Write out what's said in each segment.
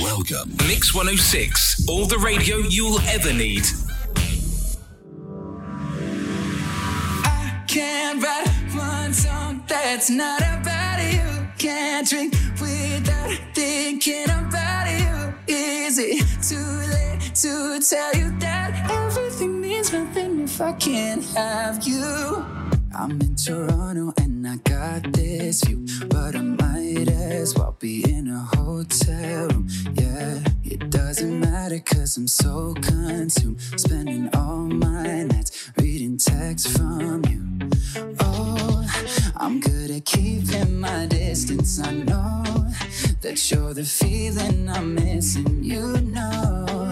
Welcome. Mix 106, all the radio you'll ever need. I can't write one song that's not about you. Can't drink without thinking about you. Is it too late to tell you that everything means nothing if I can't have you? I'm in Toronto and I got this view, but I might as well be in a hotel room. Yeah, it doesn't matter cause I'm so consumed, spending all my nights reading texts from you. Oh, I'm good at keeping my distance. I know that you're the feeling I'm missing. You know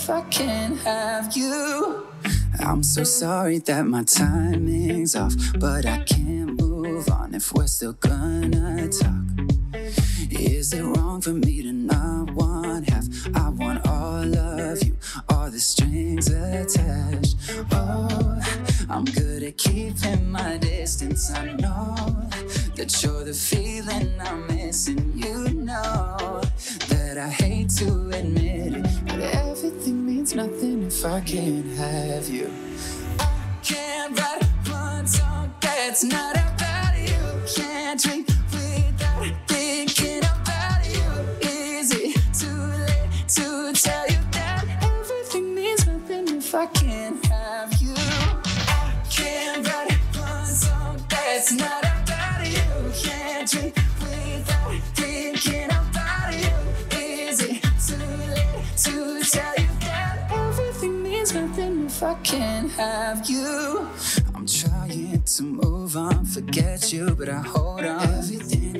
if I can't have you? I'm so sorry that my timing's off, but I can't move on if we're still gonna talk. Is it wrong for me to not want half? I want all of you, all the strings attached. Oh, I'm good at keeping my distance. I know that you're the feeling I'm missing. You know that I hate to admit it, but everything means nothing if I can't have you. I can't write one song that's not about you. Can't drink without thinking about you. Is it too late to tell you that everything means nothing if I can't have you? I can't write one song that's not about you. Can't drink without thinking about you. Is it too late to tell you that everything means nothing if I can't have you? I'm trying to move on, forget you, but I hold on. Everything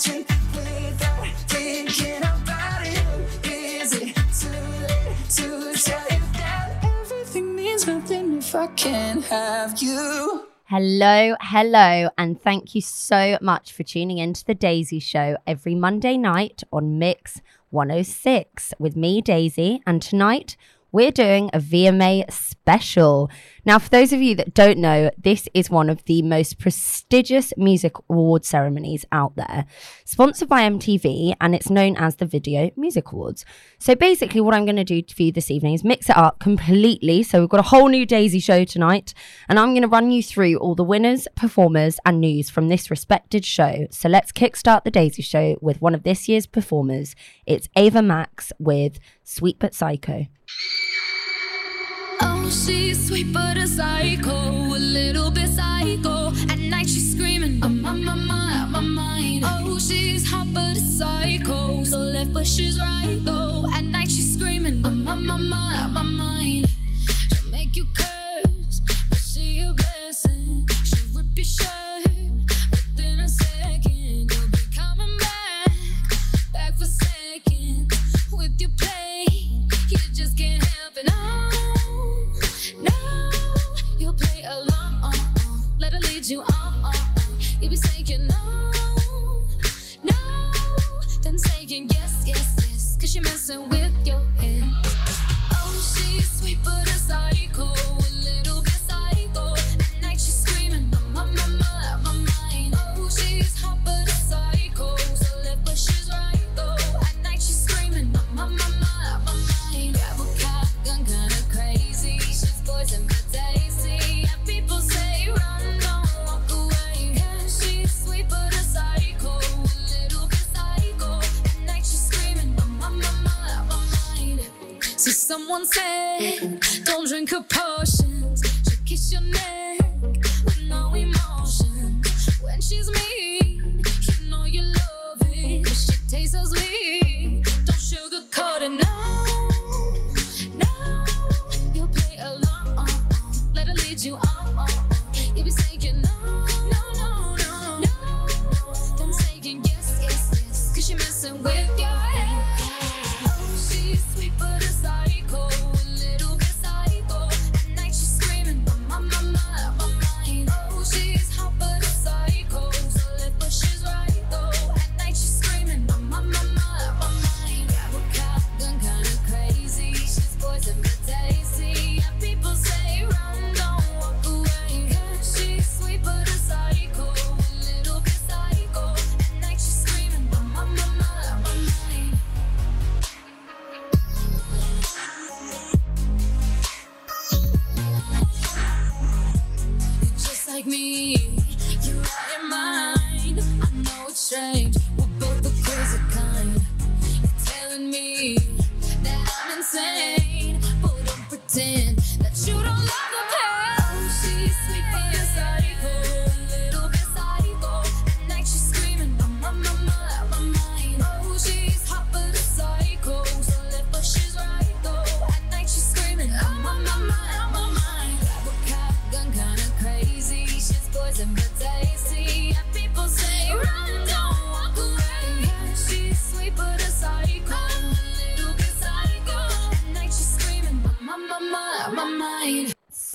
Can't without thinking about you. Is it too late to tell you that everything means nothing if I can't have you? Hello, hello, and thank you so much for tuning in to the Daisy Show every Monday night on Mix 106 with me, Daisy. And tonight we're doing a VMA special. Now, for those of you that don't know, this is one of the most prestigious music award ceremonies out there, sponsored by MTV, and it's known as the Video Music Awards. So, basically, what I'm going to do for you this evening is mix it up completely. So, we've got a whole new Daisy show tonight, and I'm going to run you through all the winners, performers, and news from this respected show. So, let's kickstart the Daisy show with one of this year's performers. It's Ava Max with Sweet But Psycho. Oh, she's sweet but a psycho, a little bit psycho. At night she's screaming, I'm on my mind, out my mind. Oh, she's hot but a psycho, so left but she's right though. At night she's screaming, I'm on my mind, out my mind. She'll make you curse, but she a blessing. She'll rip your shirt, within a second you'll be coming back, back for second with your play. You just can't help it. No, Lead you oh, oh. on. You'll be saying no, no, then saying yes, yes, yes. Cause you're messing with your head.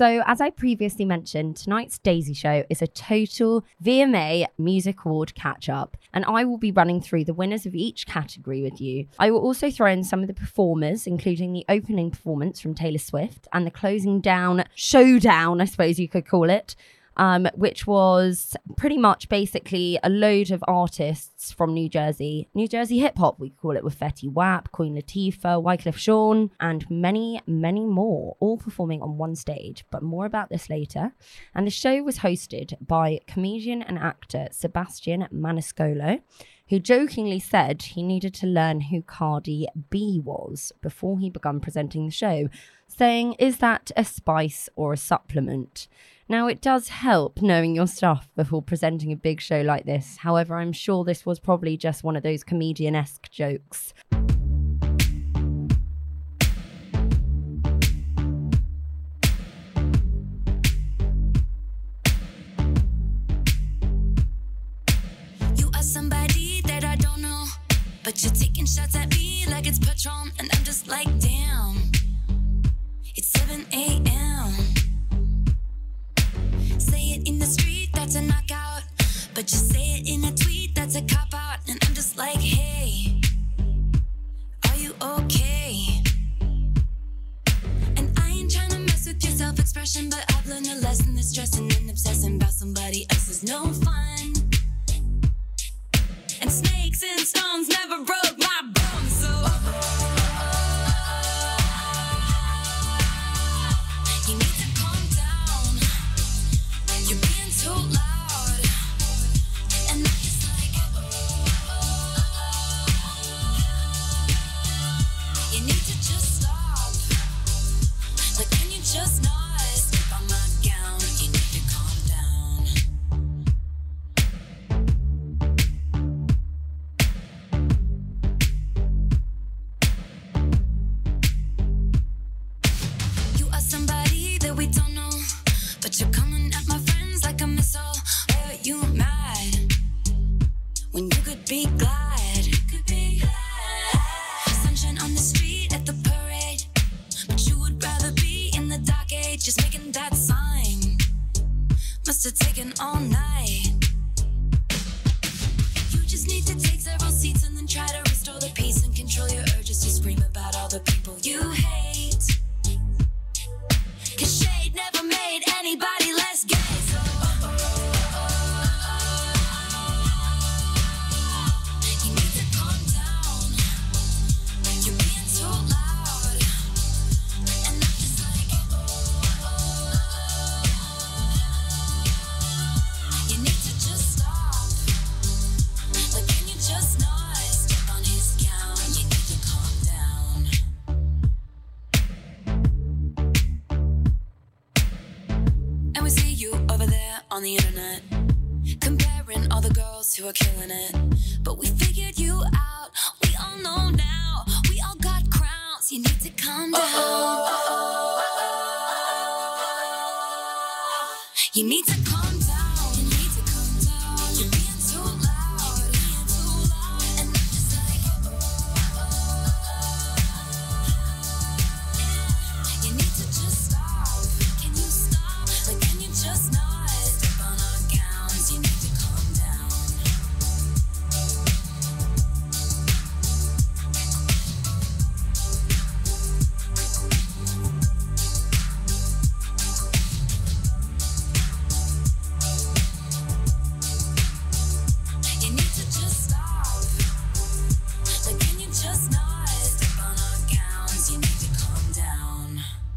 So, as I previously mentioned, tonight's Daisy Show is a total VMA Music Award catch up, and I will be running through the winners of each category with you. I will also throw in some of the performers, including the opening performance from Taylor Swift and the closing down showdown, I suppose you could call it. Um, which was pretty much basically a load of artists from New Jersey, New Jersey hip hop, we call it, with Fetty Wap, Queen Latifah, Wyclef Jean, and many, many more, all performing on one stage. But more about this later. And the show was hosted by comedian and actor Sebastian Maniscalco, who jokingly said he needed to learn who Cardi B was before he began presenting the show, saying, Is that a spice or a supplement? Now, it does help knowing your stuff before presenting a big show like this. However, I'm sure this was probably just one of those comedian esque jokes. Somebody that I don't know, but you're taking shots at me like it's Patron, and I'm just like, but you say it in a tweet, that's a cop out, and I'm just like, hey, are you okay? And I ain't trying to mess with your self expression, but I've learned a lesson that stressing and obsessing about somebody else is no fun. And snakes and stones never broke my the people you hate.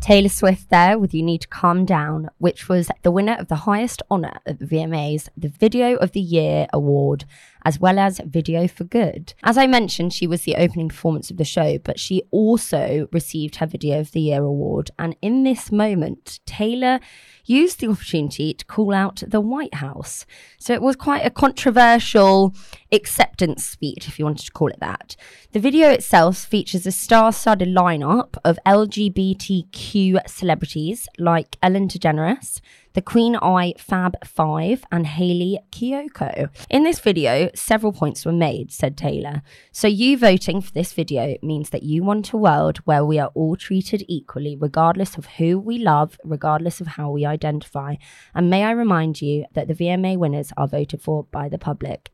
Taylor Swift there with You Need to Calm Down, which was the winner of the highest honour at the VMAs, the Video of the Year award, as well as Video for Good. As I mentioned, she was the opening performance of the show, but she also received her Video of the Year award. And in this moment, Taylor used the opportunity to call out the White House. So it was quite a controversial acceptance speech, if you wanted to call it that. The video itself features a star studded lineup of LGBTQ celebrities like Ellen DeGeneres, the Queer Eye Fab 5, and Hayley Kiyoko. In this video, several points were made, said Taylor. So, you voting for this video means that you want a world where we are all treated equally, regardless of who we love, regardless of how we identify. And may I remind you that the VMA winners are voted for by the public.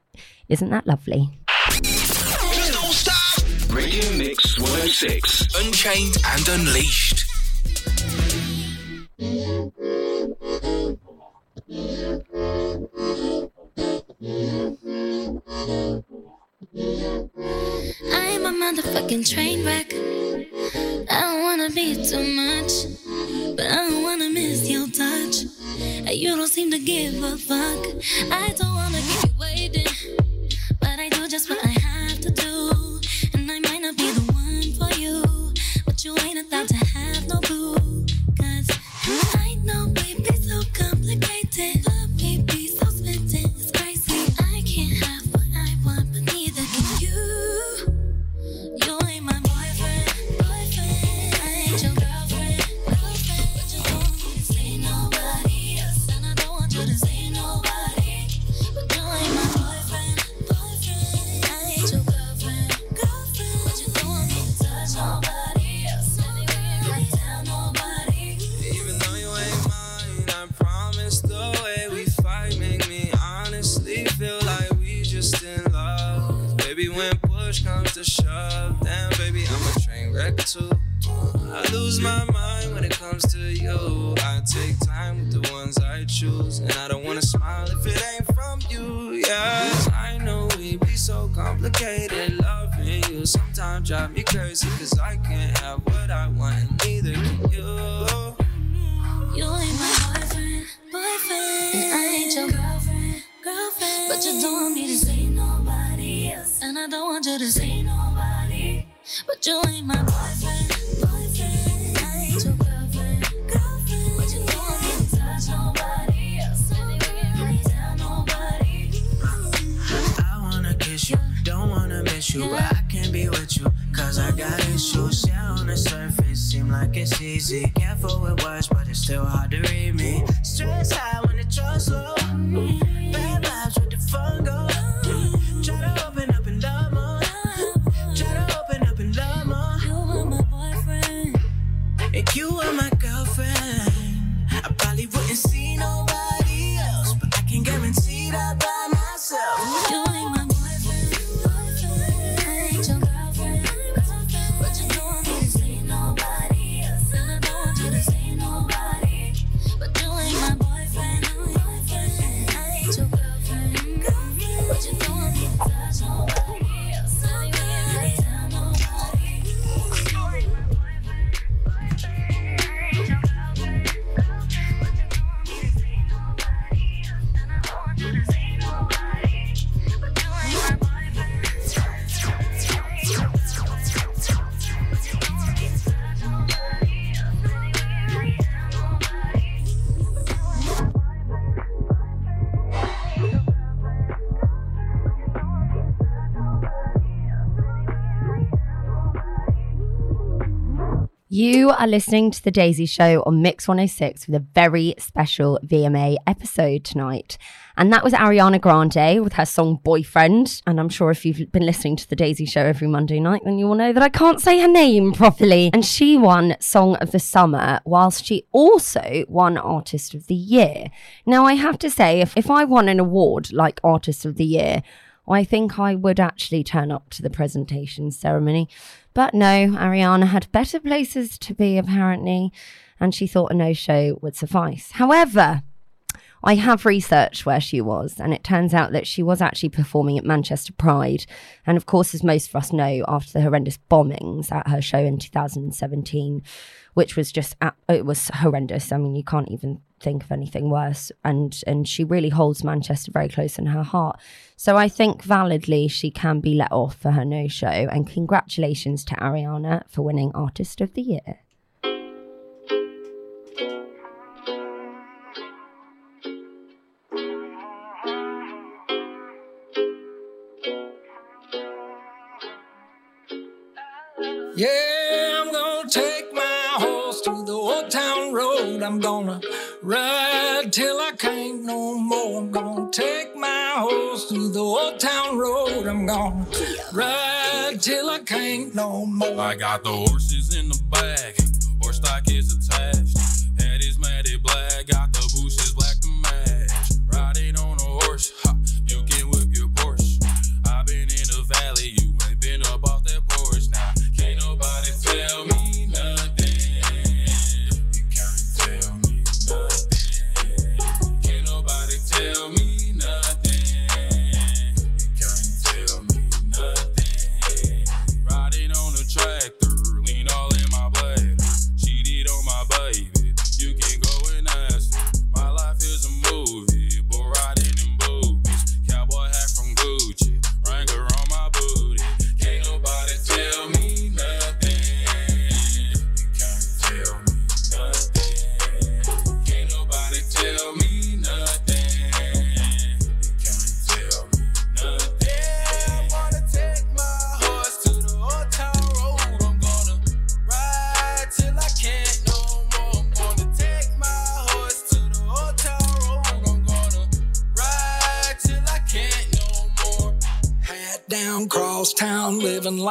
Isn't that lovely? Radio Mix 106, Unchained and Unleashed. motherfucking train wreck. I don't wanna be too much, but I don't wanna miss your touch. You don't seem to give a fuck. I don't wanna keep waiting. You are listening to The Daisy Show on Mix 106 with a very special VMA episode tonight. And that was Ariana Grande with her song Boyfriend. And I'm sure if you've been listening to The Daisy Show every Monday night, then you will know that I can't say her name properly. And she won Song of the Summer, whilst she also won Artist of the Year. Now, I have to say, if, if I won an award like Artist of the Year, I think I would actually turn up to the presentation ceremony. But no, Ariana had better places to be, apparently, and she thought a no show would suffice. However, I have researched where she was, and it turns out that she was actually performing at Manchester Pride. And of course, as most of us know, after the horrendous bombings at her show in 2017, which was just, it was horrendous. I mean, you can't even think of anything worse. And, and she really holds Manchester very close in her heart. So I think validly she can be let off for her no show. And congratulations to Ariana for winning Artist of the Year. Town road. I'm gonna ride till I can't no more. I'm gonna take my horse to the old town road. I'm gonna ride till I can't no more. I got the horses in the back, horse stock is attached. Head is matted black, got the bushes black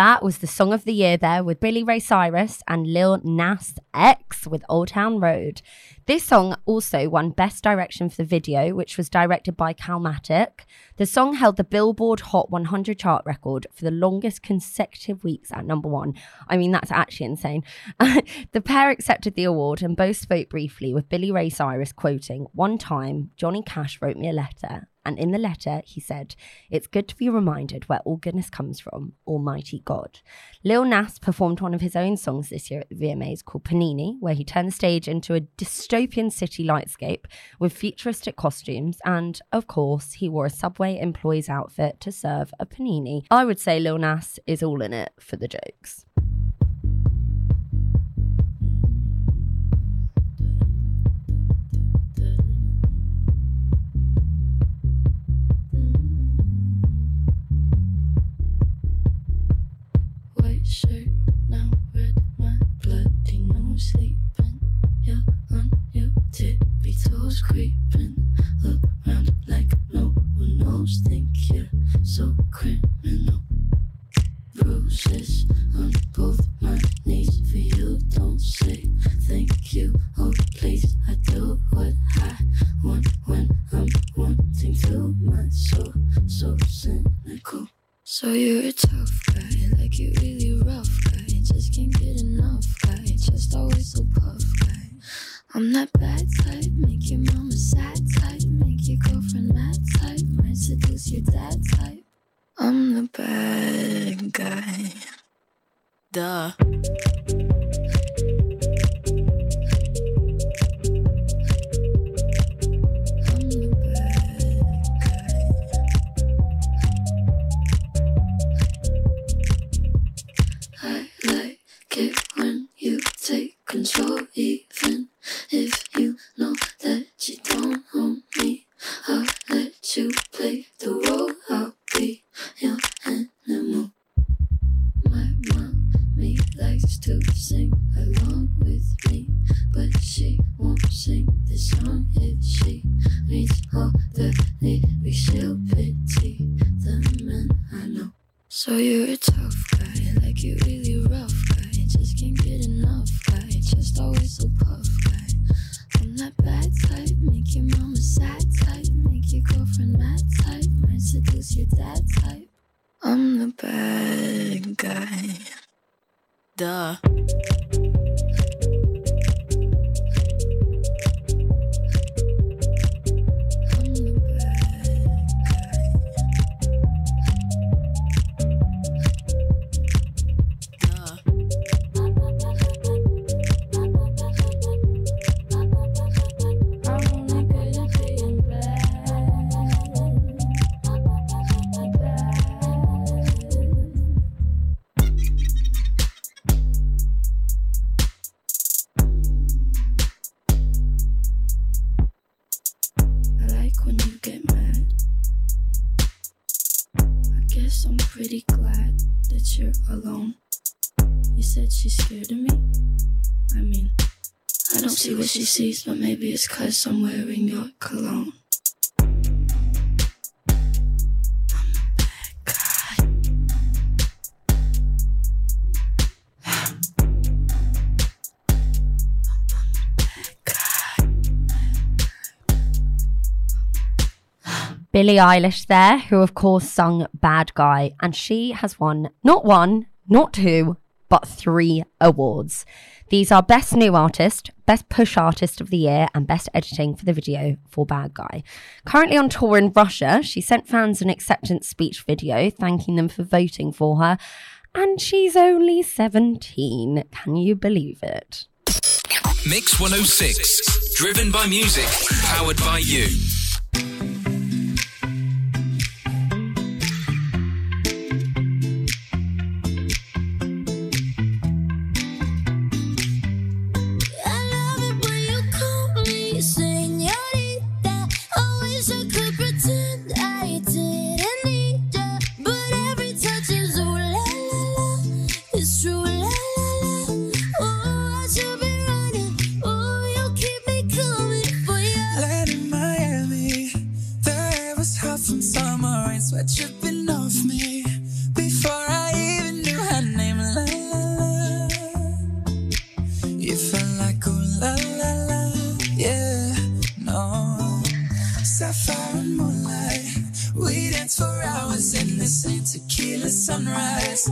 That was the song of the year there with Billy Ray Cyrus and Lil Nas X with Old Town Road. This song also won Best Direction for the video, which was directed by Calmatic. The song held the Billboard Hot 100 chart record for the longest consecutive weeks at number one. I mean, that's actually insane. the pair accepted the award and both spoke briefly with Billy Ray Cyrus quoting, One time, Johnny Cash wrote me a letter and in the letter, he said, It's good to be reminded where all goodness comes from, Almighty God. Lil Nas performed one of his own songs this year at the VMAs called Panini, where he turned the stage into a dystopian city lightscape with futuristic costumes. And of course, he wore a Subway employee's outfit to serve a panini. I would say Lil Nas is all in it for the jokes. sleeping. You're on your tippy creeping around like no one knows. Think you're so criminal. Bruises on both my knees for you. Don't say thank you. Oh, please, I do what I want when I'm wanting to. My soul so cynical. So you're a tough. that type. I'm the bad guy. Duh. see what she sees, but maybe it's cause somewhere in your cologne. Billie Eilish there, who of course sung Bad Guy, and she has won not one, not two, but three awards. These are Best New Artist, Best Push Artist of the Year, and Best Editing for the Video for Bad Guy. Currently on tour in Russia, she sent fans an acceptance speech video thanking them for voting for her, and she's only 17. Can you believe it? Mix 106, driven by music, powered by you. and tequila sunrise.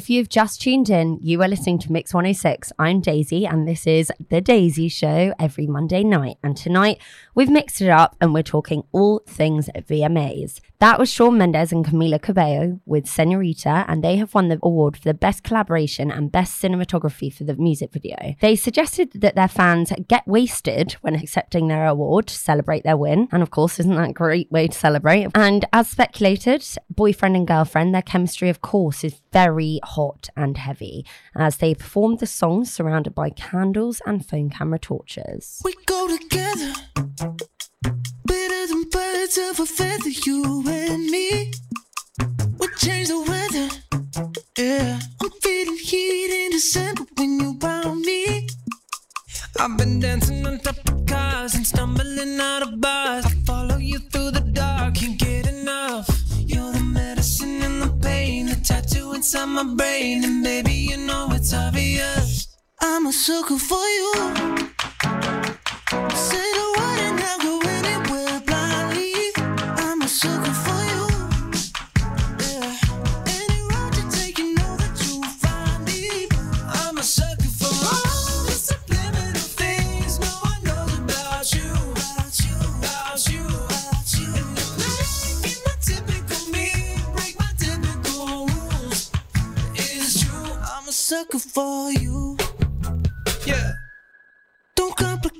If you've just tuned in, you are listening to Mix 106. I'm Daisy, and this is The Daisy Show every Monday night. And tonight, we've mixed it up and we're talking all things VMAs. That was Shawn Mendes and Camila Cabello with Senorita, and they have won the award for the best collaboration and best cinematography for the music video. They suggested that their fans get wasted when accepting their award to celebrate their win. And of course, isn't that a great way to celebrate? And as speculated, boyfriend and girlfriend, their chemistry, of course, is very hot and heavy as they performed the song surrounded by candles and phone camera torches. We go together. Better than birds of a feather, you and me. We change the weather. Yeah. I'm feeling heat in December when you around me. I've been dancing on top of cars and stumbling out of bars. I follow you through the dark, can't get enough. You're the medicine pain, the tattoo inside my brain, and baby, you know it's obvious. I'm a sucker for you. Say the word and I'll go anywhere blindly. I'm a sucker for you. Sucker for you. yeah, Don't complicate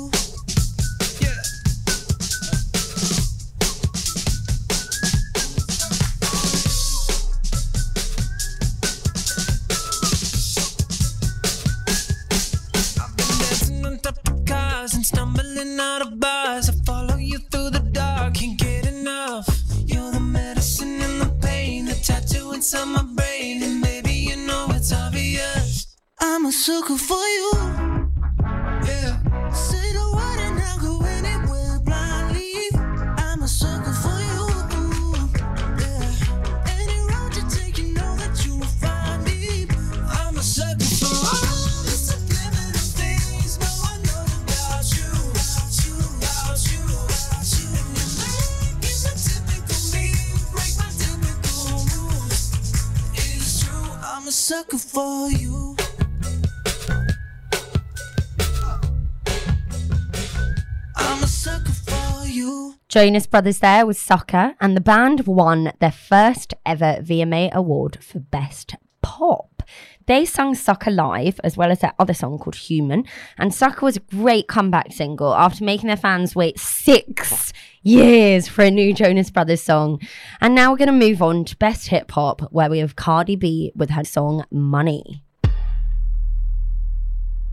Jonas Brothers there with Sucker, and the band won their first ever VMA award for Best Pop. They sung Sucker live as well as their other song called Human, and Sucker was a great comeback single after making their fans wait six years for a new Jonas Brothers song. And now we're going to move on to Best Hip Hop, where we have Cardi B with her song Money.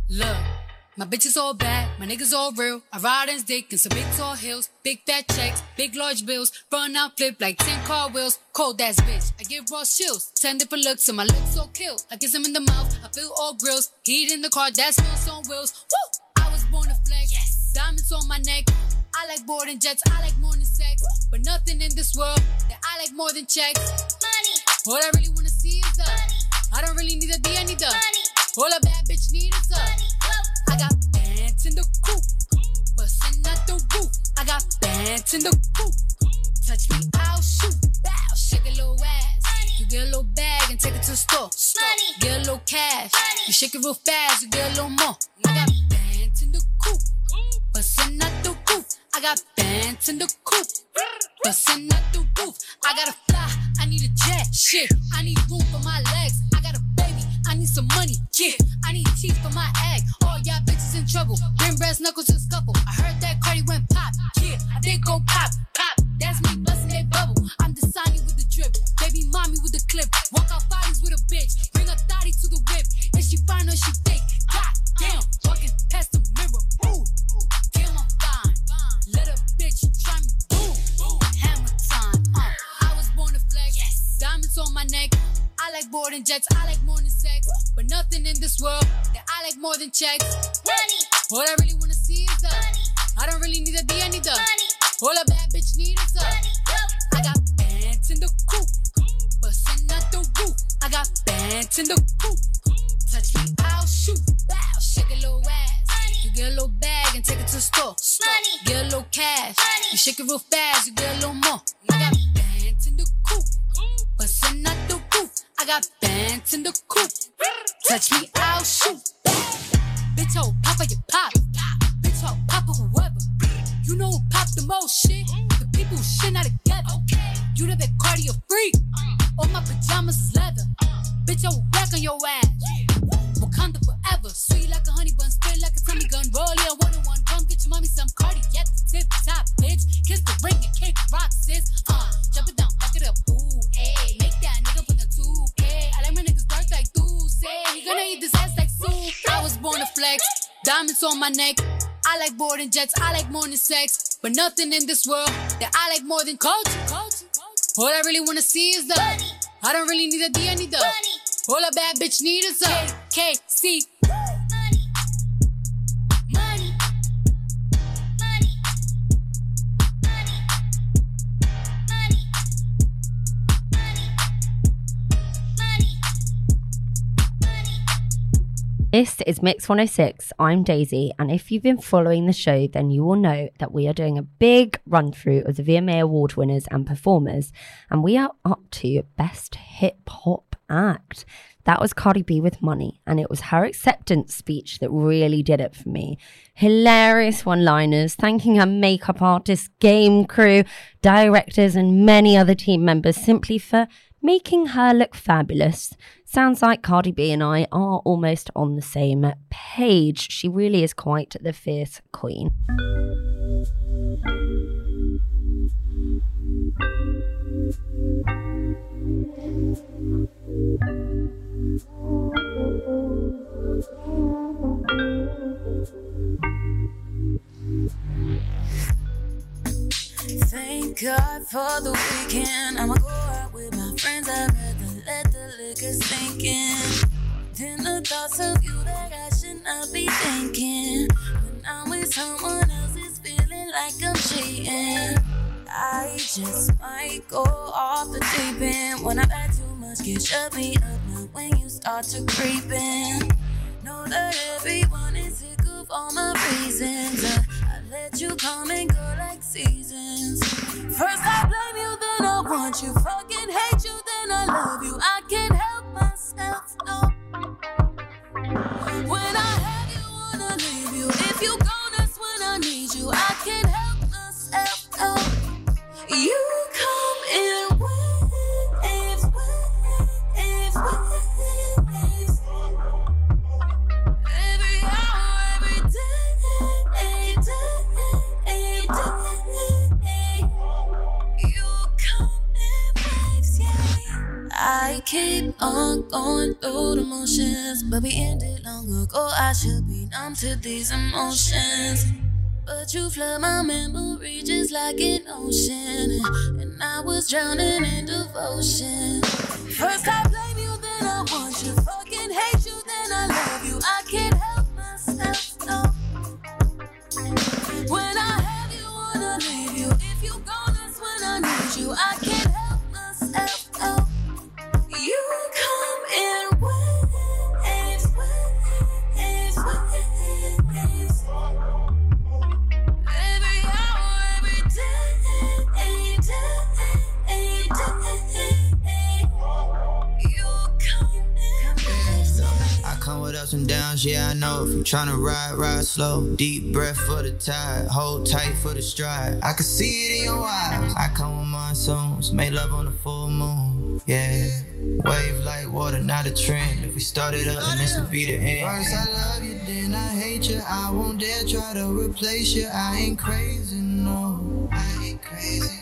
Look, my bitches all bad, my niggas all real. I ride in dick in some big tall hills, big fat checks, big large bills. Run out, flip like 10 car wheels. Cold ass bitch, I give raw chills. 10 different looks, and my lips so kill. I kiss him in the mouth, I feel all grills. Heat in the car, that's wheels on wheels. Woo! I was born to flex, yes. Diamonds on my neck, I like boarding jets, I like more than sex. But nothing in this world that I like more than checks. Money. All I really wanna see is the money. I don't really need a D, I need the money. All a bad bitch need is the. I got bands in the coop, bustin' out the roof. I got bands in the coop. Touch me, I'll shoot. Bow, shake a little ass. You get a little bag and take it to the store. Money. Get a little cash. You shake it real fast, you get a little more. I got bands in the coop, bustin' out the roof. I got bands in the coop, bustin' out the roof. I gotta fly, I need a jet. Shit, I need room for my legs. I got a baby, I need some money. Yeah, I need teeth for my egg. All y'all bitches in trouble. Bring brass knuckles and scuffle. I heard that Cardi went pop. Yeah, I did go pop, pop. That's me busting that bubble. I'm Dasani with the drip. Baby mommy with the clip. Walk out bodies with a bitch. Bring a thotty to the whip. If she fine or she thick. God damn, walking past the mirror. Ooh, damn, I'm fine. Let a bitch try me. Boom, hammer time. Uh, I was born to flex. Diamonds on my neck. I like boarding jets. I like nothing in this world that I like more than checks. Money. All I really wanna see is the money. I don't really need a D, I need the money. All a bad bitch need is the money. I got bands in the coop, bustin' out the roof. I got bands in the coop. Touch me, I'll shoot. Bow, shake a little ass. You get a little bag and take it to the store. Money. Get a little cash. Money. You shake it real fast, you get a little more. Money. I got bands in the coop, bustin' out the roof. I got bands in the coop. Touch me, I'll shoot. Bitch, oh, papa, you pop. Bitch, oh, papa, whoever. You know who pop the most shit? The people who shit not together. You the big cardio freak. All my pajamas is leather. Bitch, I will back on your ass. Wakanda forever. Sweet like a honey bun, spit like a tummy gun. Roll yeah, one on one. Come get your mommy some cardi the tip top, bitch. Kiss the ring and kick rock, sis. Uh, jump it down, back it up. Ooh, ayy. Make that nigga put like. He gonna eat this ass like soup. I was born to flex. Diamonds on my neck. I like boarding jets. I like more than sex. But nothing in this world that I like more than culture. All I really wanna see is the money. I don't really need a D, I need the money. All a bad bitch need is a KC. This is Mix 106. I'm Daisy, and if you've been following the show, then you will know that we are doing a big run through of the VMA Award winners and performers, and we are up to Best Hip Hop Act. That was Cardi B with Money, and it was her acceptance speech that really did it for me. Hilarious one liners, thanking her makeup artist, game crew, directors, and many other team members simply for making her look fabulous. Sounds like Cardi B and I are almost on the same page. She really is quite the fierce queen. Thank God for the weekend. I'ma go out with my friends. I'd rather let the liquor sink in. Then the thoughts of you that I should not be thinking. When I'm with someone else, it's feeling like I'm cheating. I just might go off the deep end. When I've had too much, can shut me up now when you start to creep in. Know that everyone is sick of all my reasons. Uh, I let you come and go like seasons. First I blame you, then I want you. Fucking hate you, then I love you. I can't help myself, no. When I have you, wanna leave you. If you gone, that's when I need you. I can't help myself, no. You come in I keep on going through the motions, but we ended long ago. I should be numb to these emotions. But you flood my memory just like an ocean. And I was drowning in devotion. First I I want you. Fucking hate you, then I love you. I can't help myself, no. When I have you, wanna leave you. If you go, that's when I need you. I can't help myself. You come in. Ups and downs, yeah, I know. If you're trying to ride, ride slow. Deep breath for the tide, hold tight for the stride. I can see it in your eyes. I come with monsoons, made love on the full moon, yeah. Wave like water, not a trend. If we started up, then this would be the end. First I love you, then I hate you. I won't dare try to replace you. I ain't crazy, no. I ain't crazy.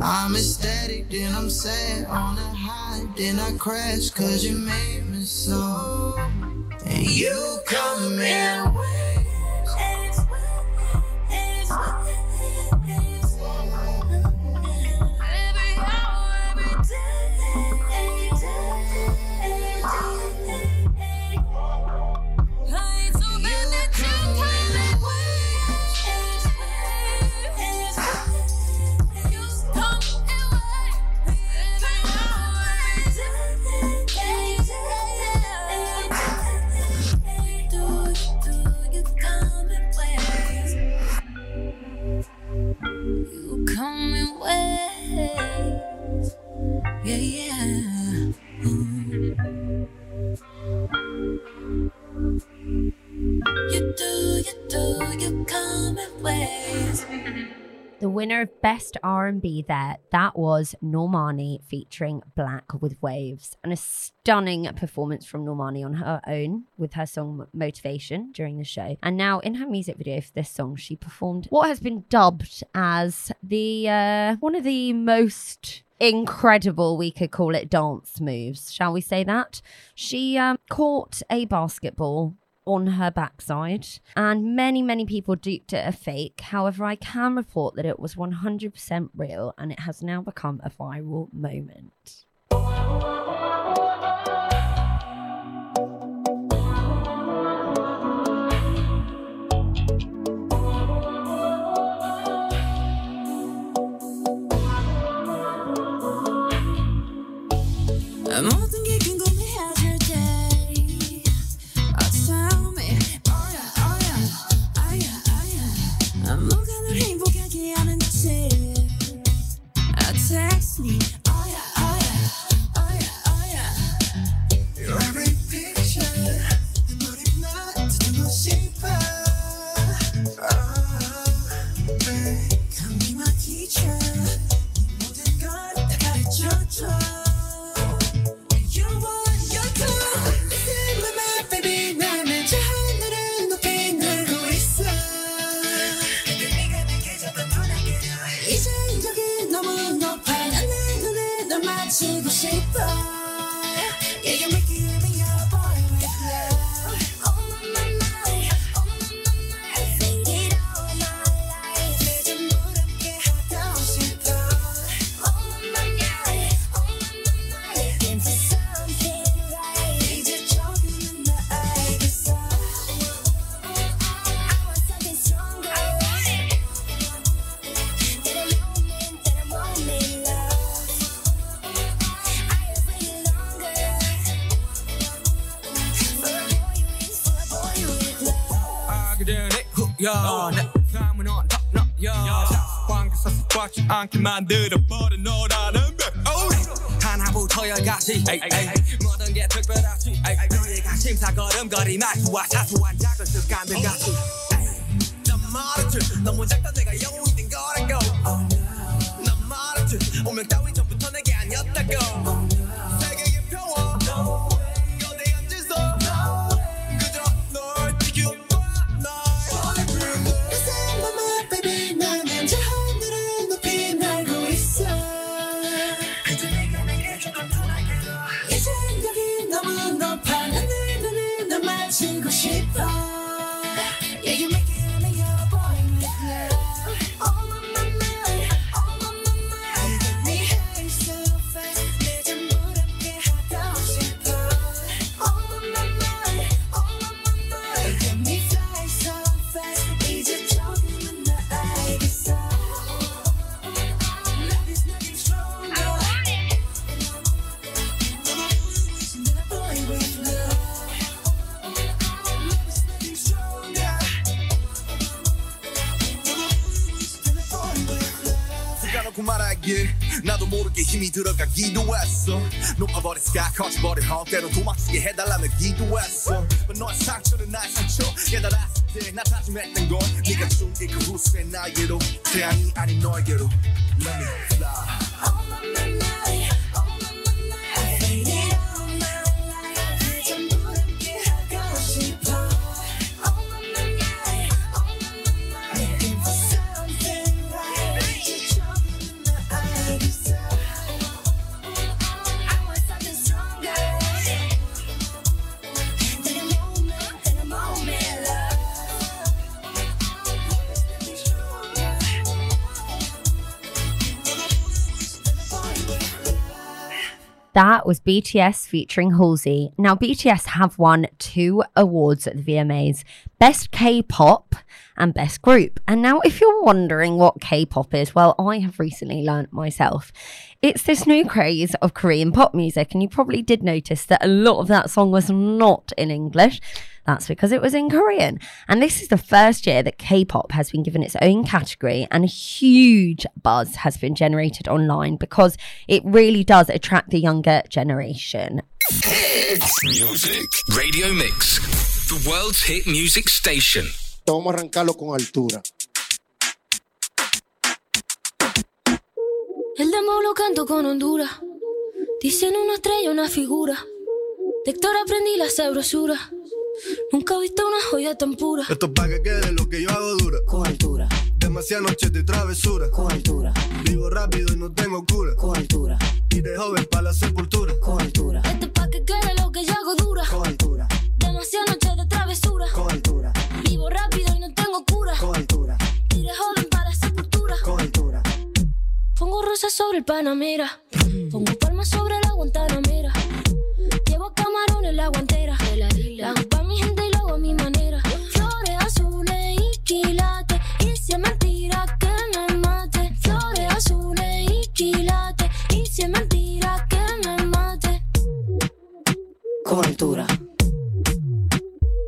I'm ecstatic, then I'm sad on a high, then I crash, cause you made me so. And you come in The winner of Best R&B there, that was Normani featuring 6LACK with Waves. And a stunning performance from Normani on her own with her song Motivation during the show. And now in her music video for this song, she performed what has been dubbed as the uh, one of the most incredible, we could call it dance moves, shall we say that? She um, caught a basketball on her backside, and many, many people duped it a fake. However, I can report that it was 100% real and it has now become a viral moment. 모 않게 만들어버린 너라는 백 하나부터 열까지 에이, 에이. 모든 게 특별하지 에이, 너희가 심사걸음거리 말투와 사소한 작은 습관들 같이 자꾸 말하길. 나도 모르게 힘이 들어가기도 했어. 높아버린 스카 커져버린 헛 때로 도망치게 해달라며 기도했어. But 너의 상처는 나의 상처. 깨달았을 때나 다짐했던 건 네가 준이그 후수의 나에게로. 태양이 아닌 너에게로. Let me fly That was BTS featuring Halsey. Now, BTS have won two awards at the VMAs Best K pop and Best Group. And now, if you're wondering what K pop is, well, I have recently learnt myself. It's this new craze of Korean pop music, and you probably did notice that a lot of that song was not in English. That's because it was in Korean. And this is the first year that K pop has been given its own category, and a huge buzz has been generated online because it really does attract the younger generation. Music. Radio Mix. The world's hit music station. Vamos a arrancarlo con altura. El demo lo canto con Honduras. Dicen una estrella, una figura. De Héctor aprendí la sabrosura. Nunca he visto una joya tan pura. Esto es pa' que quede lo que yo hago dura. Con altura, Demasiadas noches de travesura. con altura, Vivo rápido y no tengo cura. con altura, Y de joven para la sepultura. con altura, Esto es pa' que quede lo que yo hago dura. con altura, Demasiadas noches de travesura. con altura, Vivo rápido y no tengo cura. con altura, Y de joven para la sepultura. con altura. Pongo rosas sobre el Panamera. Pongo palmas sobre la Guantanamera. Llevo camarones la guantera. La hago pa' mi gente y lo hago a mi manera. Flores azules y quilates. Y si es mentira que me mate. Flores azules y quilates. Y si es mentira que me mate. Con altura,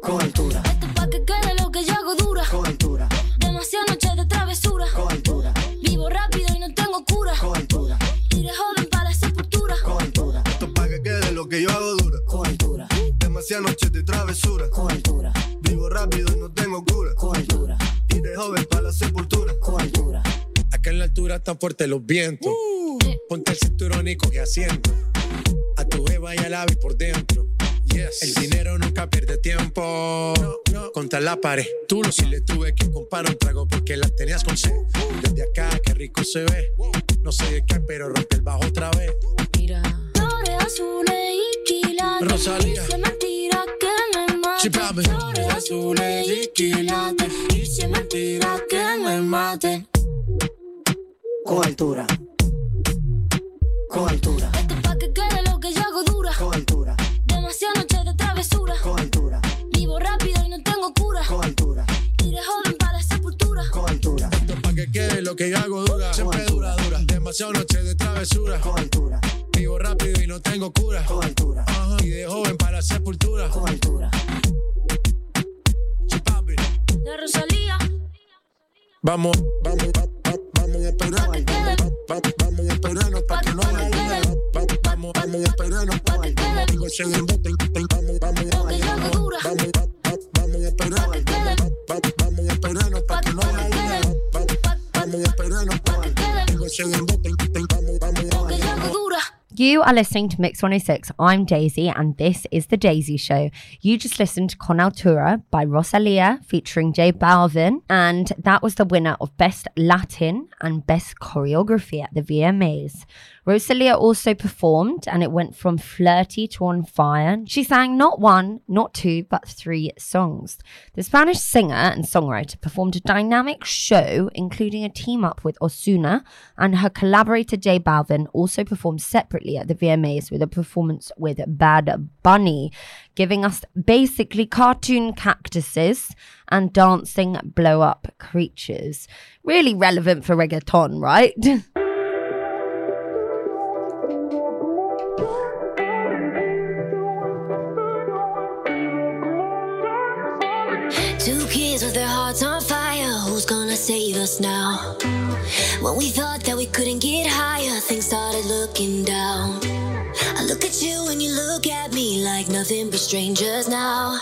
con altura, Esto es pa' que quede lo que yo hago dura. con altura, Demasiadas noches de travesura. con altura, Vivo rápido y no tengo cura. con altura, de joven para la sepultura. con altura, Esto es pa' que quede lo que yo hago dura. con altura, Demasiadas noches rápido y no tengo cura. con altura, Y de joven para la sepultura. con altura. Acá en la altura están fuertes los vientos. Ponte el cinturón y coge asiento. A tu jeva y al ave por dentro. El dinero nunca pierde tiempo. Contra la pared. Tú lo si le tuve que comprar un trago porque las tenías con sed. Desde acá, qué rico se ve. No sé de qué, pero rompe el bajo otra vez. Mira. Flores azules y quilates. Rosalía. Mentira que me Flores azules y quilates. Y si que me mate. Con altura, con altura, Esto es pa' que quede lo que yo hago dura. con altura, Demasiadas noches de travesura. con altura, Vivo rápido y no tengo cura. con altura, de joven para la sepultura. con altura, Esto es pa' que quede lo que yo hago dura. Siempre dura, dura. Demasiado noche de travesura. con altura, Vivo rápido y no tengo cura. con altura, Ajá. Y de joven para la sepultura. con altura. La Rosalía. Vamos, vamos, va- va- vamos a esperarnos. Va- va- Vamos a esperarnos para que no haya duda. Va- Vamos, vamos a esperarnos para que no haya goce del bote. Vamos, vamos, vamos, va- va- vamos a esperarnos. Va- va- Vamos a esperarnos para que no haya duda. Va- va- Vamos a esperarnos para que no haya goce del bote. Vamos, vamos, You are listening to Mix 106. I'm Daisy, and this is The Daisy Show. You just listened to Con Altura by Rosalia featuring J Balvin, and that was the winner of Best Latin and Best Choreography at the VMAs. Rosalia also performed, and it went from flirty to on fire. She sang not one, not two, but three songs. The Spanish singer and songwriter performed a dynamic show, including a team up with Ozuna, and her collaborator J Balvin also performed separately at the VMAs with a performance with Bad Bunny, giving us basically cartoon cactuses and dancing blow up creatures. Really relevant for reggaeton, right? us now? When we thought that we couldn't get higher, things started looking down. I look at you and you look at me like nothing but strangers now.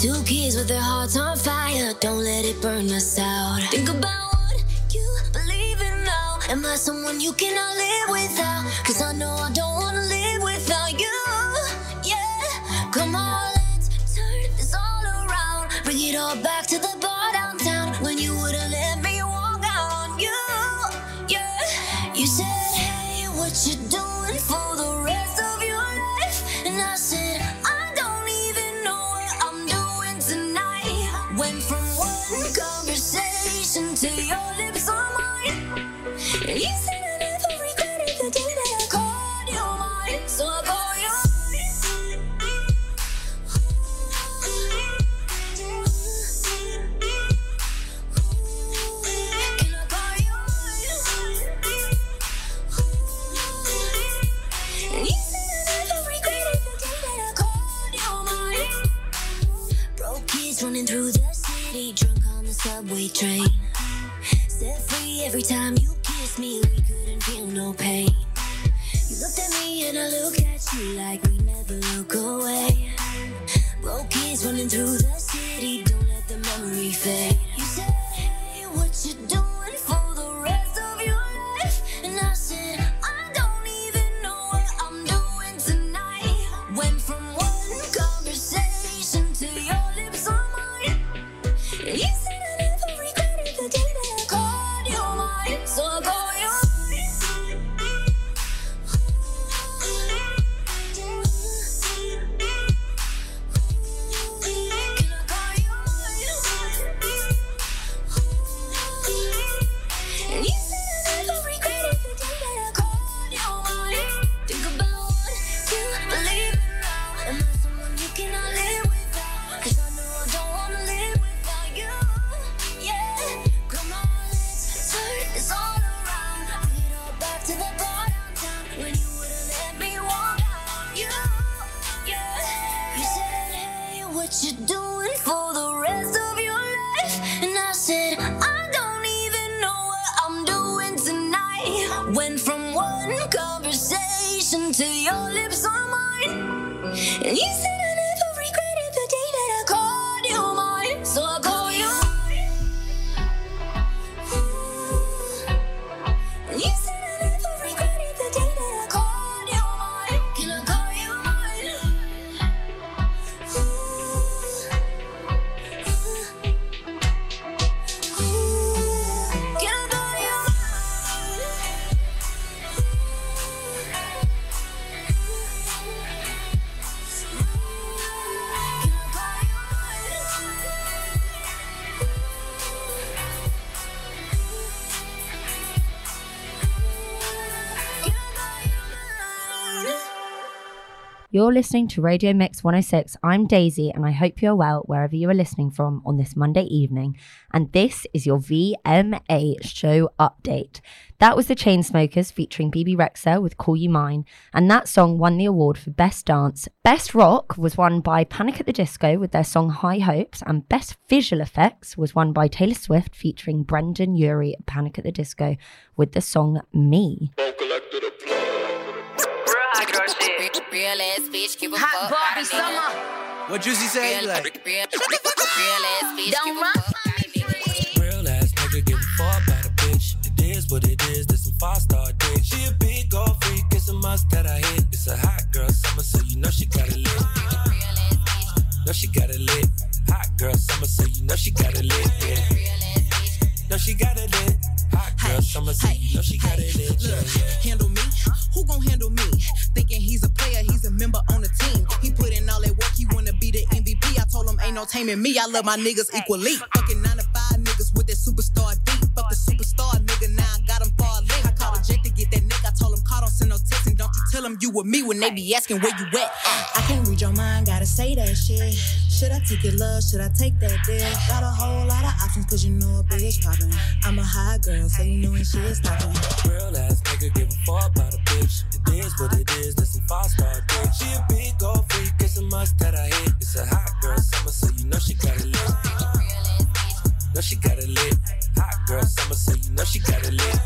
Two kids with their hearts on fire, don't let it burn us out. Think about what you believe in now. Am I someone you cannot live without? Cause I know I don't wanna live without you. Yeah, come on, let's turn this all around. Bring it all back to the bar running through the city, drunk on the subway train. Set free every time you kissed me, we couldn't feel no pain. You looked at me and I look at you like we never look away. Broke kids running through the city, don't let the memory fade. You hey, what you doing You're listening to Radio Mix 106. I'm Daisy, and I hope you're well wherever you are listening from on this Monday evening. And this is your VMA show update. That was the Chainsmokers featuring Bebe Rexha with Call You Mine, and that song won the award for Best Dance. Best Rock was won by Panic at the Disco with their song High Hopes, and Best Visual Effects was won by Taylor Swift featuring Brendon Urie Panic at the Disco with the song Me. Real ass bitch, give a fuck. Barbie summer. What Juicy say? He like, Real, real ass bitch, give a fuck. Real ass nigga give a fuck about a bitch. It is what it is, this some five star dick. She a big gold freak, it's a must that I hit. It's a hot girl summer, so you know she got it lit. Know she got it lit. Hot girl summer, so you know she got it lit. Yeah. Know she got it lit. Hot girl summer, you know she got it lit. Yeah, yeah. handle me? Who gon' handle me? Thinking he's a player, he's a member on the team. He put in all that work, he wanna be the MVP. I told him ain't no taming me. I love my niggas equally. Fucking nine to five niggas with that superstar beat. Fuck the superstar nigga, now I got him far link. I called a Jake to get that nigga. I told him call, don't send no text and don't you tell him you with me when they be asking where you at. Uh. I can't read your mind, gotta say that shit. Should I take your love? Should I take that dick? Got a whole lot of options, cause you know a bitch poppin'. I'm a high girl, so you know when shit's stoppin'. Real ass nigga give a fuck about a bitch. It is what it is, this some five star dick. She a big gold freak, it's a must that I hit. It's a hot girl summer, so you know she got it lit. Know she got it lit. Hot girl summer, so you know she got it lit.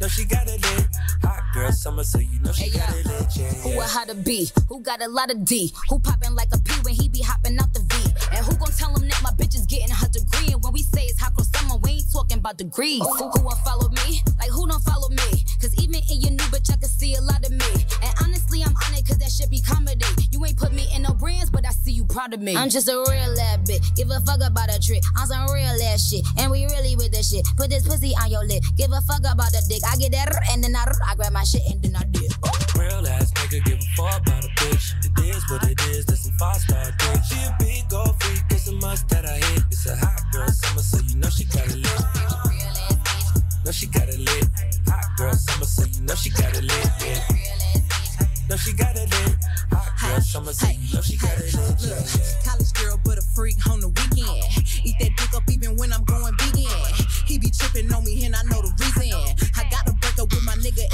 know she got it lit. Hot girl summer, so you know she got it lit. Yeah, Who a how to be? Who got a lot of D? Who poppin' like a P when he be hopping out the V? And who gon' tell him that my bitch is getting her degree? And when we say it's hot girl summer, we ain't talking about degrees. Who won't follow me? Like who don't follow me? Cause even in your new bitch, I can see a lot of me. And honestly, I'm on it cause that shit be comedy. You ain't put me in no brands, but I see you proud of me. I'm just a real ass bitch. Give a fuck about a trick. I'm some real ass shit. And we really with this shit. Put this pussy on your lip. Give a fuck about the dick. I get that and then I, I grab my shit and then I dip. Nigga give a fuck about a bitch. It is what it is, that's some five star dick. She a big gold freak, it's a must that I hit. It's a hot girl summer, so you know she got it lit. Know she got it lit. Hot girl summer, so you know she got it lit. Yeah. Know she got it lit. She got. College girl, but a freak on the weekend. Eat that dick up even when I'm going vegan. He be tripping on me and I know the reason. I gotta break up with my nigga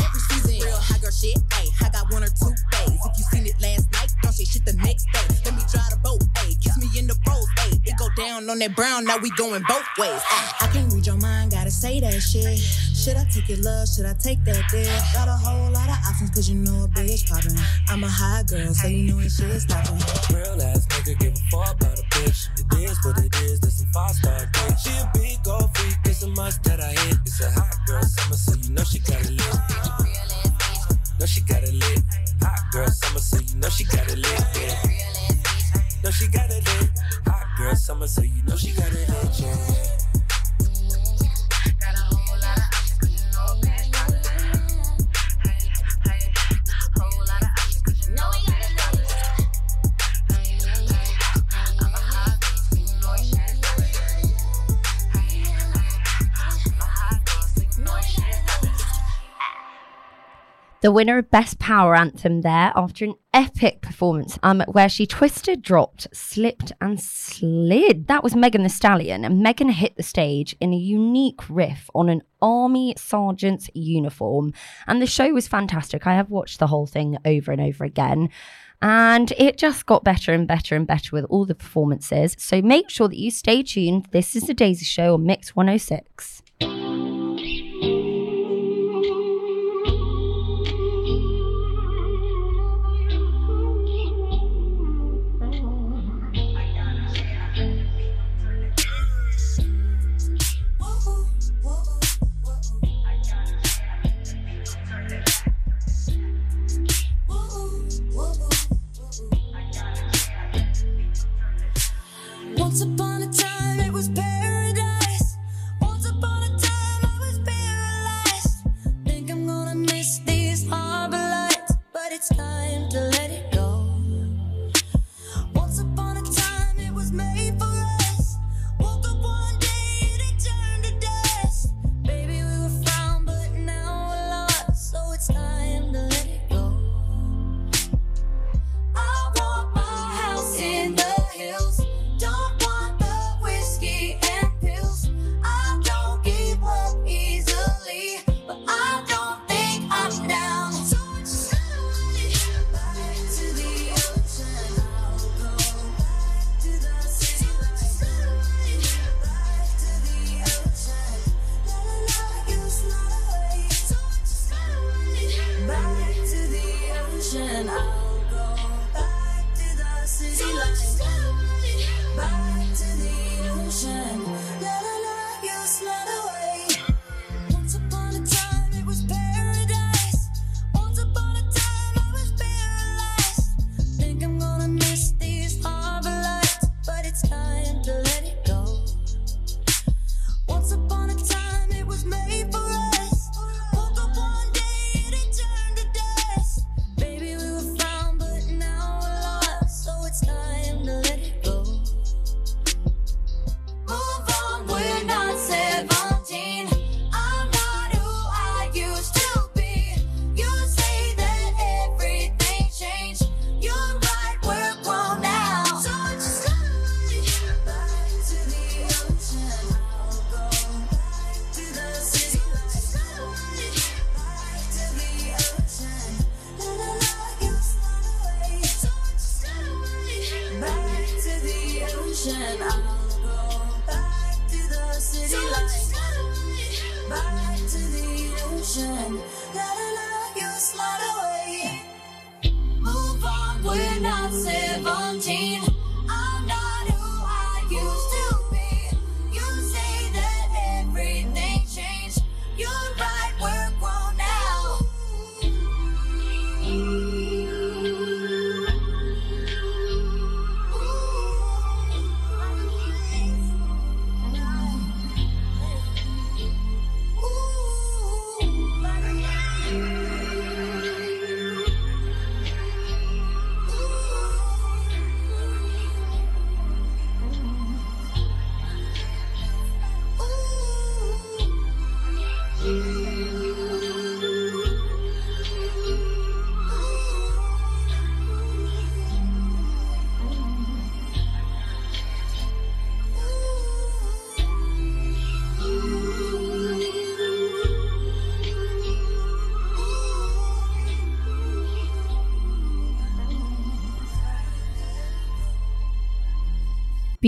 shit, ayy. I got one or two days. If you seen it last night, don't say shit the next day. Let me drive the boat, ayy. Kiss me in the pros, ayy. It go down on that brown, now we going both ways. ayy. I can't read your mind, gotta say that shit. Should I take your love? Should I take that dick? Got a whole lot of options, cause you know a bitch poppin'. I'm a high girl, so you know when shit's stopping. Real ass nigga give a fuck about a bitch. It is what it is, that's a five star dick. She a big gold freak, it's a must that I hit. It's a hot girl summer, so you know she got it lit. Know she got it lit. Hot girl summer, so you know she got it lit. Yeah. Know she got it lit. Hot girl summer, so you know she got it lit. Yeah. The winner of Best Power Anthem there after an epic performance um, where she twisted, dropped, slipped, and slid. That was Megan Thee Stallion, and Megan hit the stage in a unique riff on an army sergeant's uniform. And the show was fantastic. I have watched the whole thing over and over again. And it just got better and better and better with all the performances. So make sure that you stay tuned. This is the Daisy Show on Mix 106. starts.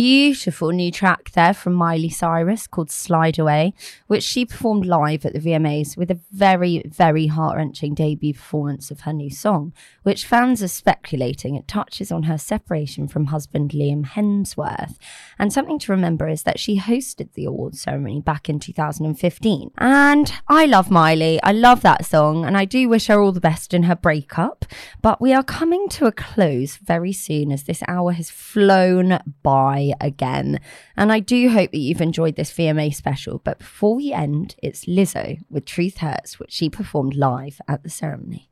beautiful new track there from Miley Cyrus called Slide Away, which she performed live at the VMAs with a very, very heart wrenching debut performance of her new song, which fans are speculating it touches on her separation from husband Liam Hemsworth. And something to remember is that she hosted the awards ceremony back in 2015. And I love Miley, I love that song, and I do wish her all the best in her breakup. But we are coming to a close very soon as this hour has flown by again. And I do hope that you've enjoyed this VMA special. But before we end, it's Lizzo with Truth Hurts, which she performed live at the ceremony.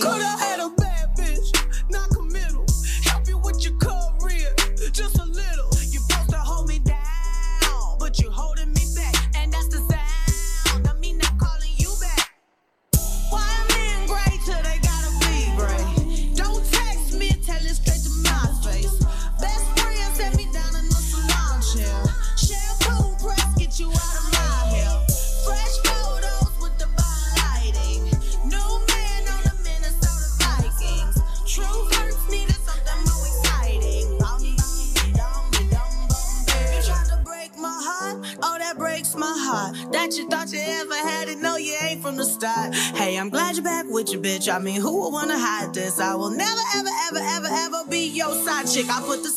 coulda chick. I put the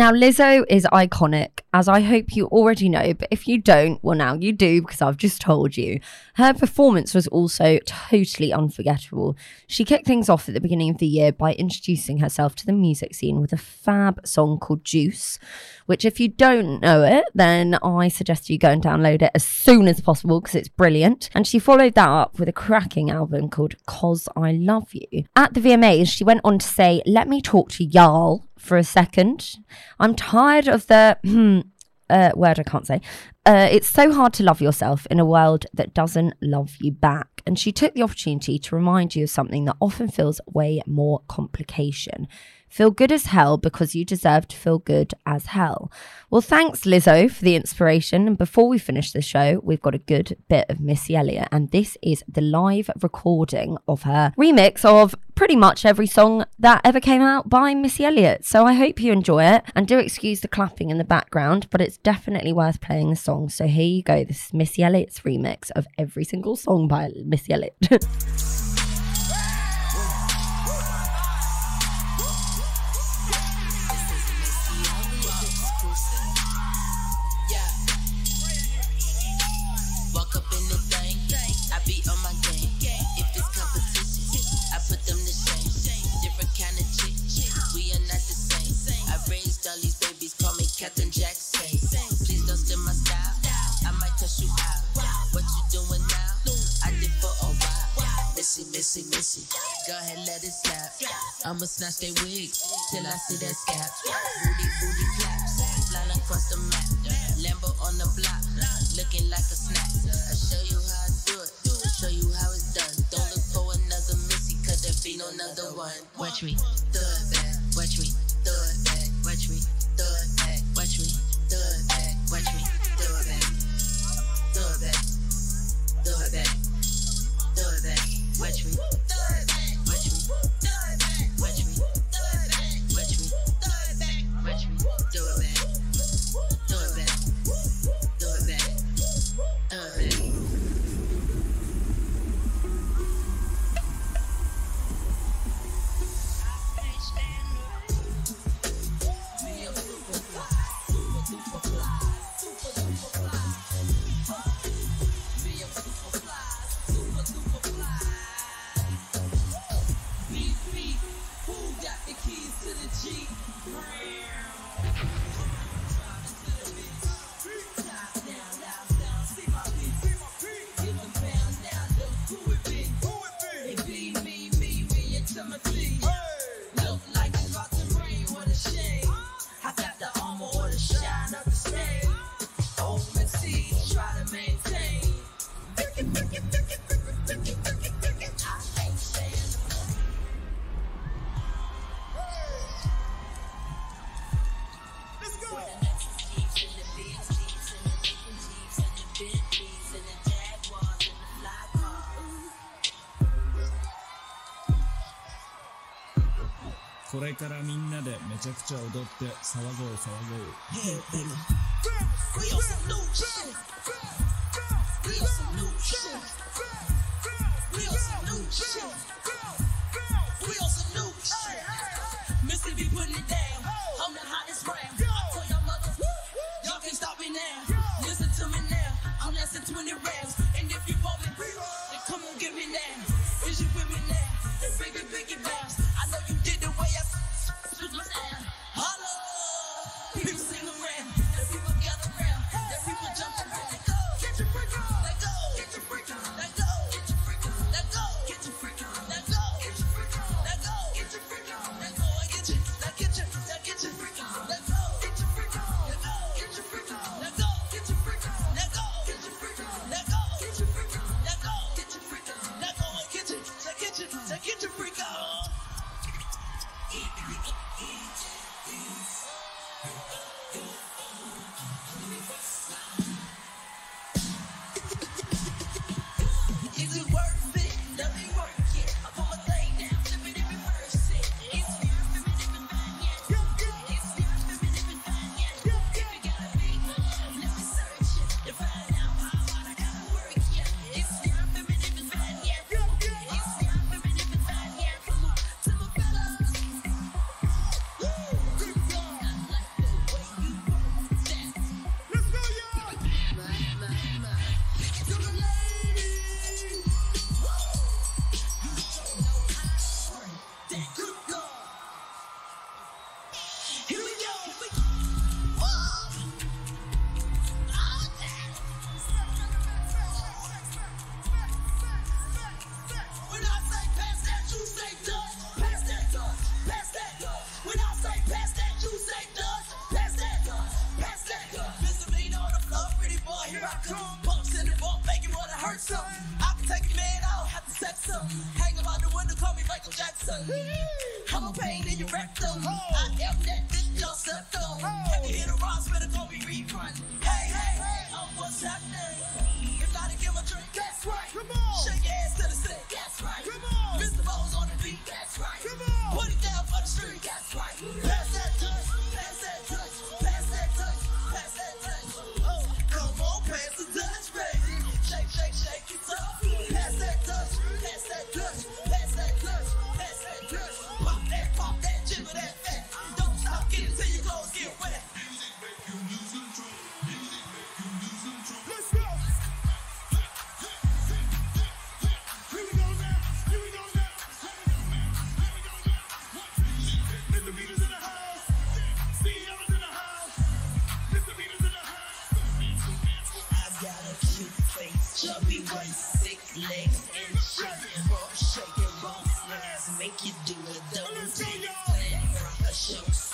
Now, Lizzo is iconic, as I hope you already know, but if you don't, well, now you do because I've just told you. Her performance was also totally unforgettable. She kicked things off at the beginning of the year by introducing herself to the music scene with a fab song called Juice, which, if you don't know it, then I suggest you go and download it as soon as possible because it's brilliant. And she followed that up with a cracking album called Cuz I Love You. At the VMAs, she went on to say, Let me talk to y'all for a second. I'm tired of the uh, word I can't say. Uh, it's so hard to love yourself in a world that doesn't love you back. And she took the opportunity to remind you of something that often feels way more complication. Feel good as hell because you deserve to feel good as hell. Well, thanks, Lizzo, for the inspiration. And before we finish the show, we've got a good bit of Missy Elliott, and this is the live recording of her remix of pretty much every song that ever came out by Missy Elliott. So I hope you enjoy it, and do excuse the clapping in the background, but it's definitely worth playing the song. So here you go. This is Missy Elliott's remix of every single song by Missy Elliott. Missy, missy. Go ahead, let it slap. I'ma snatch their wigs till I see their scabs. Booty, booty claps, flying across the map. Lambo on the block, looking like a snack. I show you how I do it, show you how it's done. Don't look for another Missy, cause there be no another one. Watch me, throw it back, watch me, throw it ゃくちゃ踊って騒ごう騒ごう」Yes.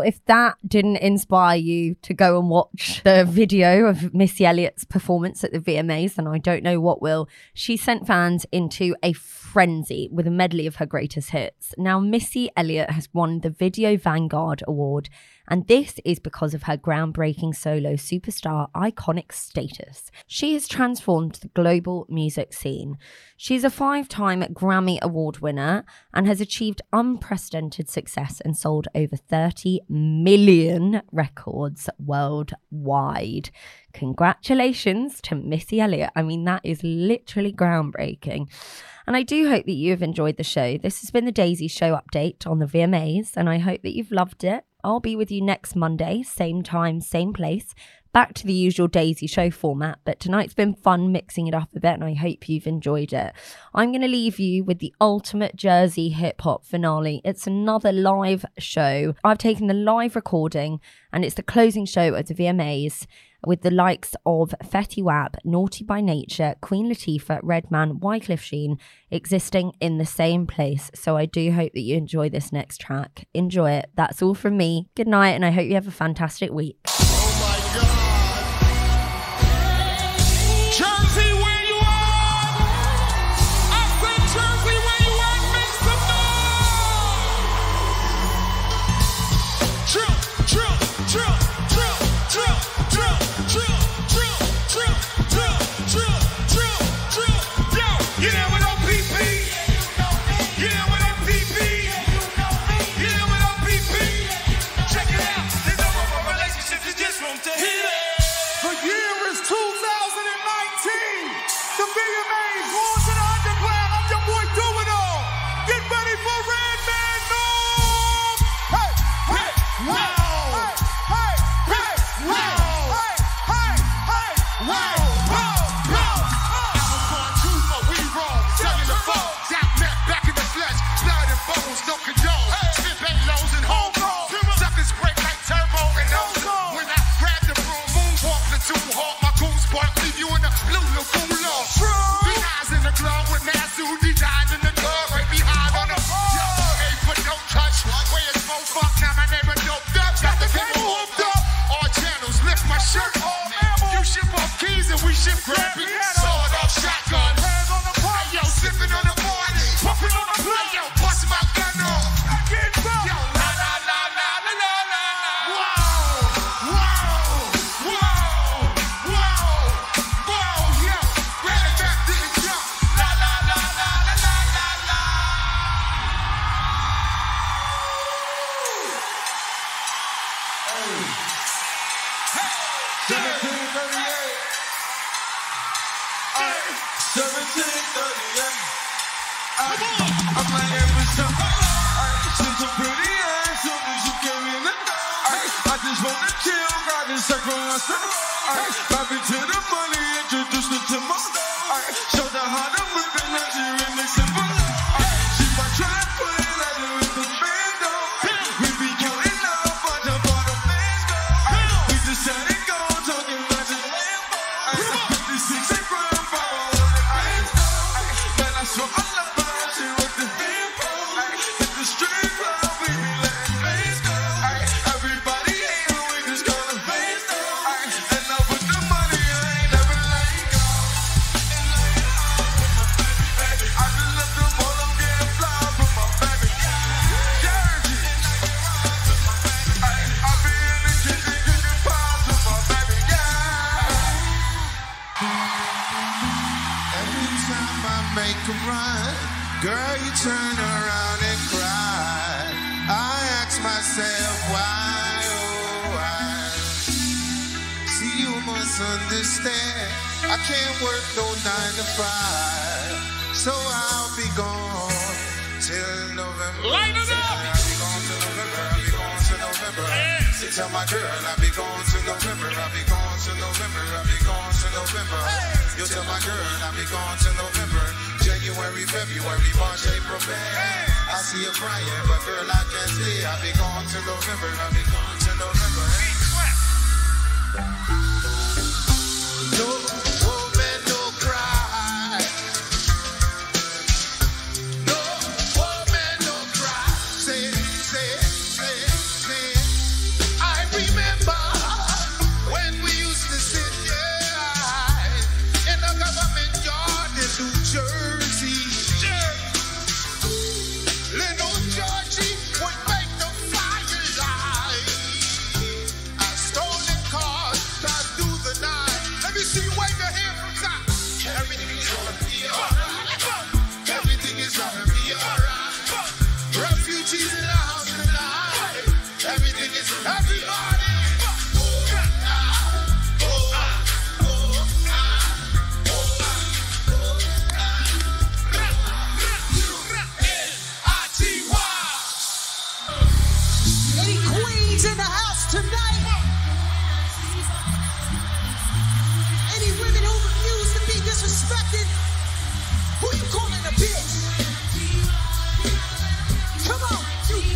If that didn't inspire you to go and watch the video of Missy Elliott's performance at the VMAs, then I don't know what will. She sent fans into a frenzy with a medley of her greatest hits. Now, Missy Elliott has won the Video Vanguard Award, and this is because of her groundbreaking solo superstar iconic status. She has transformed the global music scene. She's a five time Grammy Award winner and has achieved unprecedented success and sold over 30 million records worldwide. Congratulations to Missy Elliott. I mean, that is literally groundbreaking. And I do hope that you have enjoyed the show. This has been the Daisy Show update on the VMAs, and I hope that you've loved it. I'll be with you next Monday, same time, same place. Back to the usual Daisy Show format, but tonight's been fun mixing it up a bit, and I hope you've enjoyed it. I'm going to leave you with the ultimate Jersey hip hop finale. It's another live show. I've taken the live recording, and it's the closing show of the VMAs with the likes of Fetty Wap, Naughty by Nature, Queen Latifah, Redman, Wyclef Jean existing in the same place. So I do hope that you enjoy this next track. Enjoy it. That's all from me. Good night, and I hope you have a fantastic week.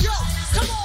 Go. Come on,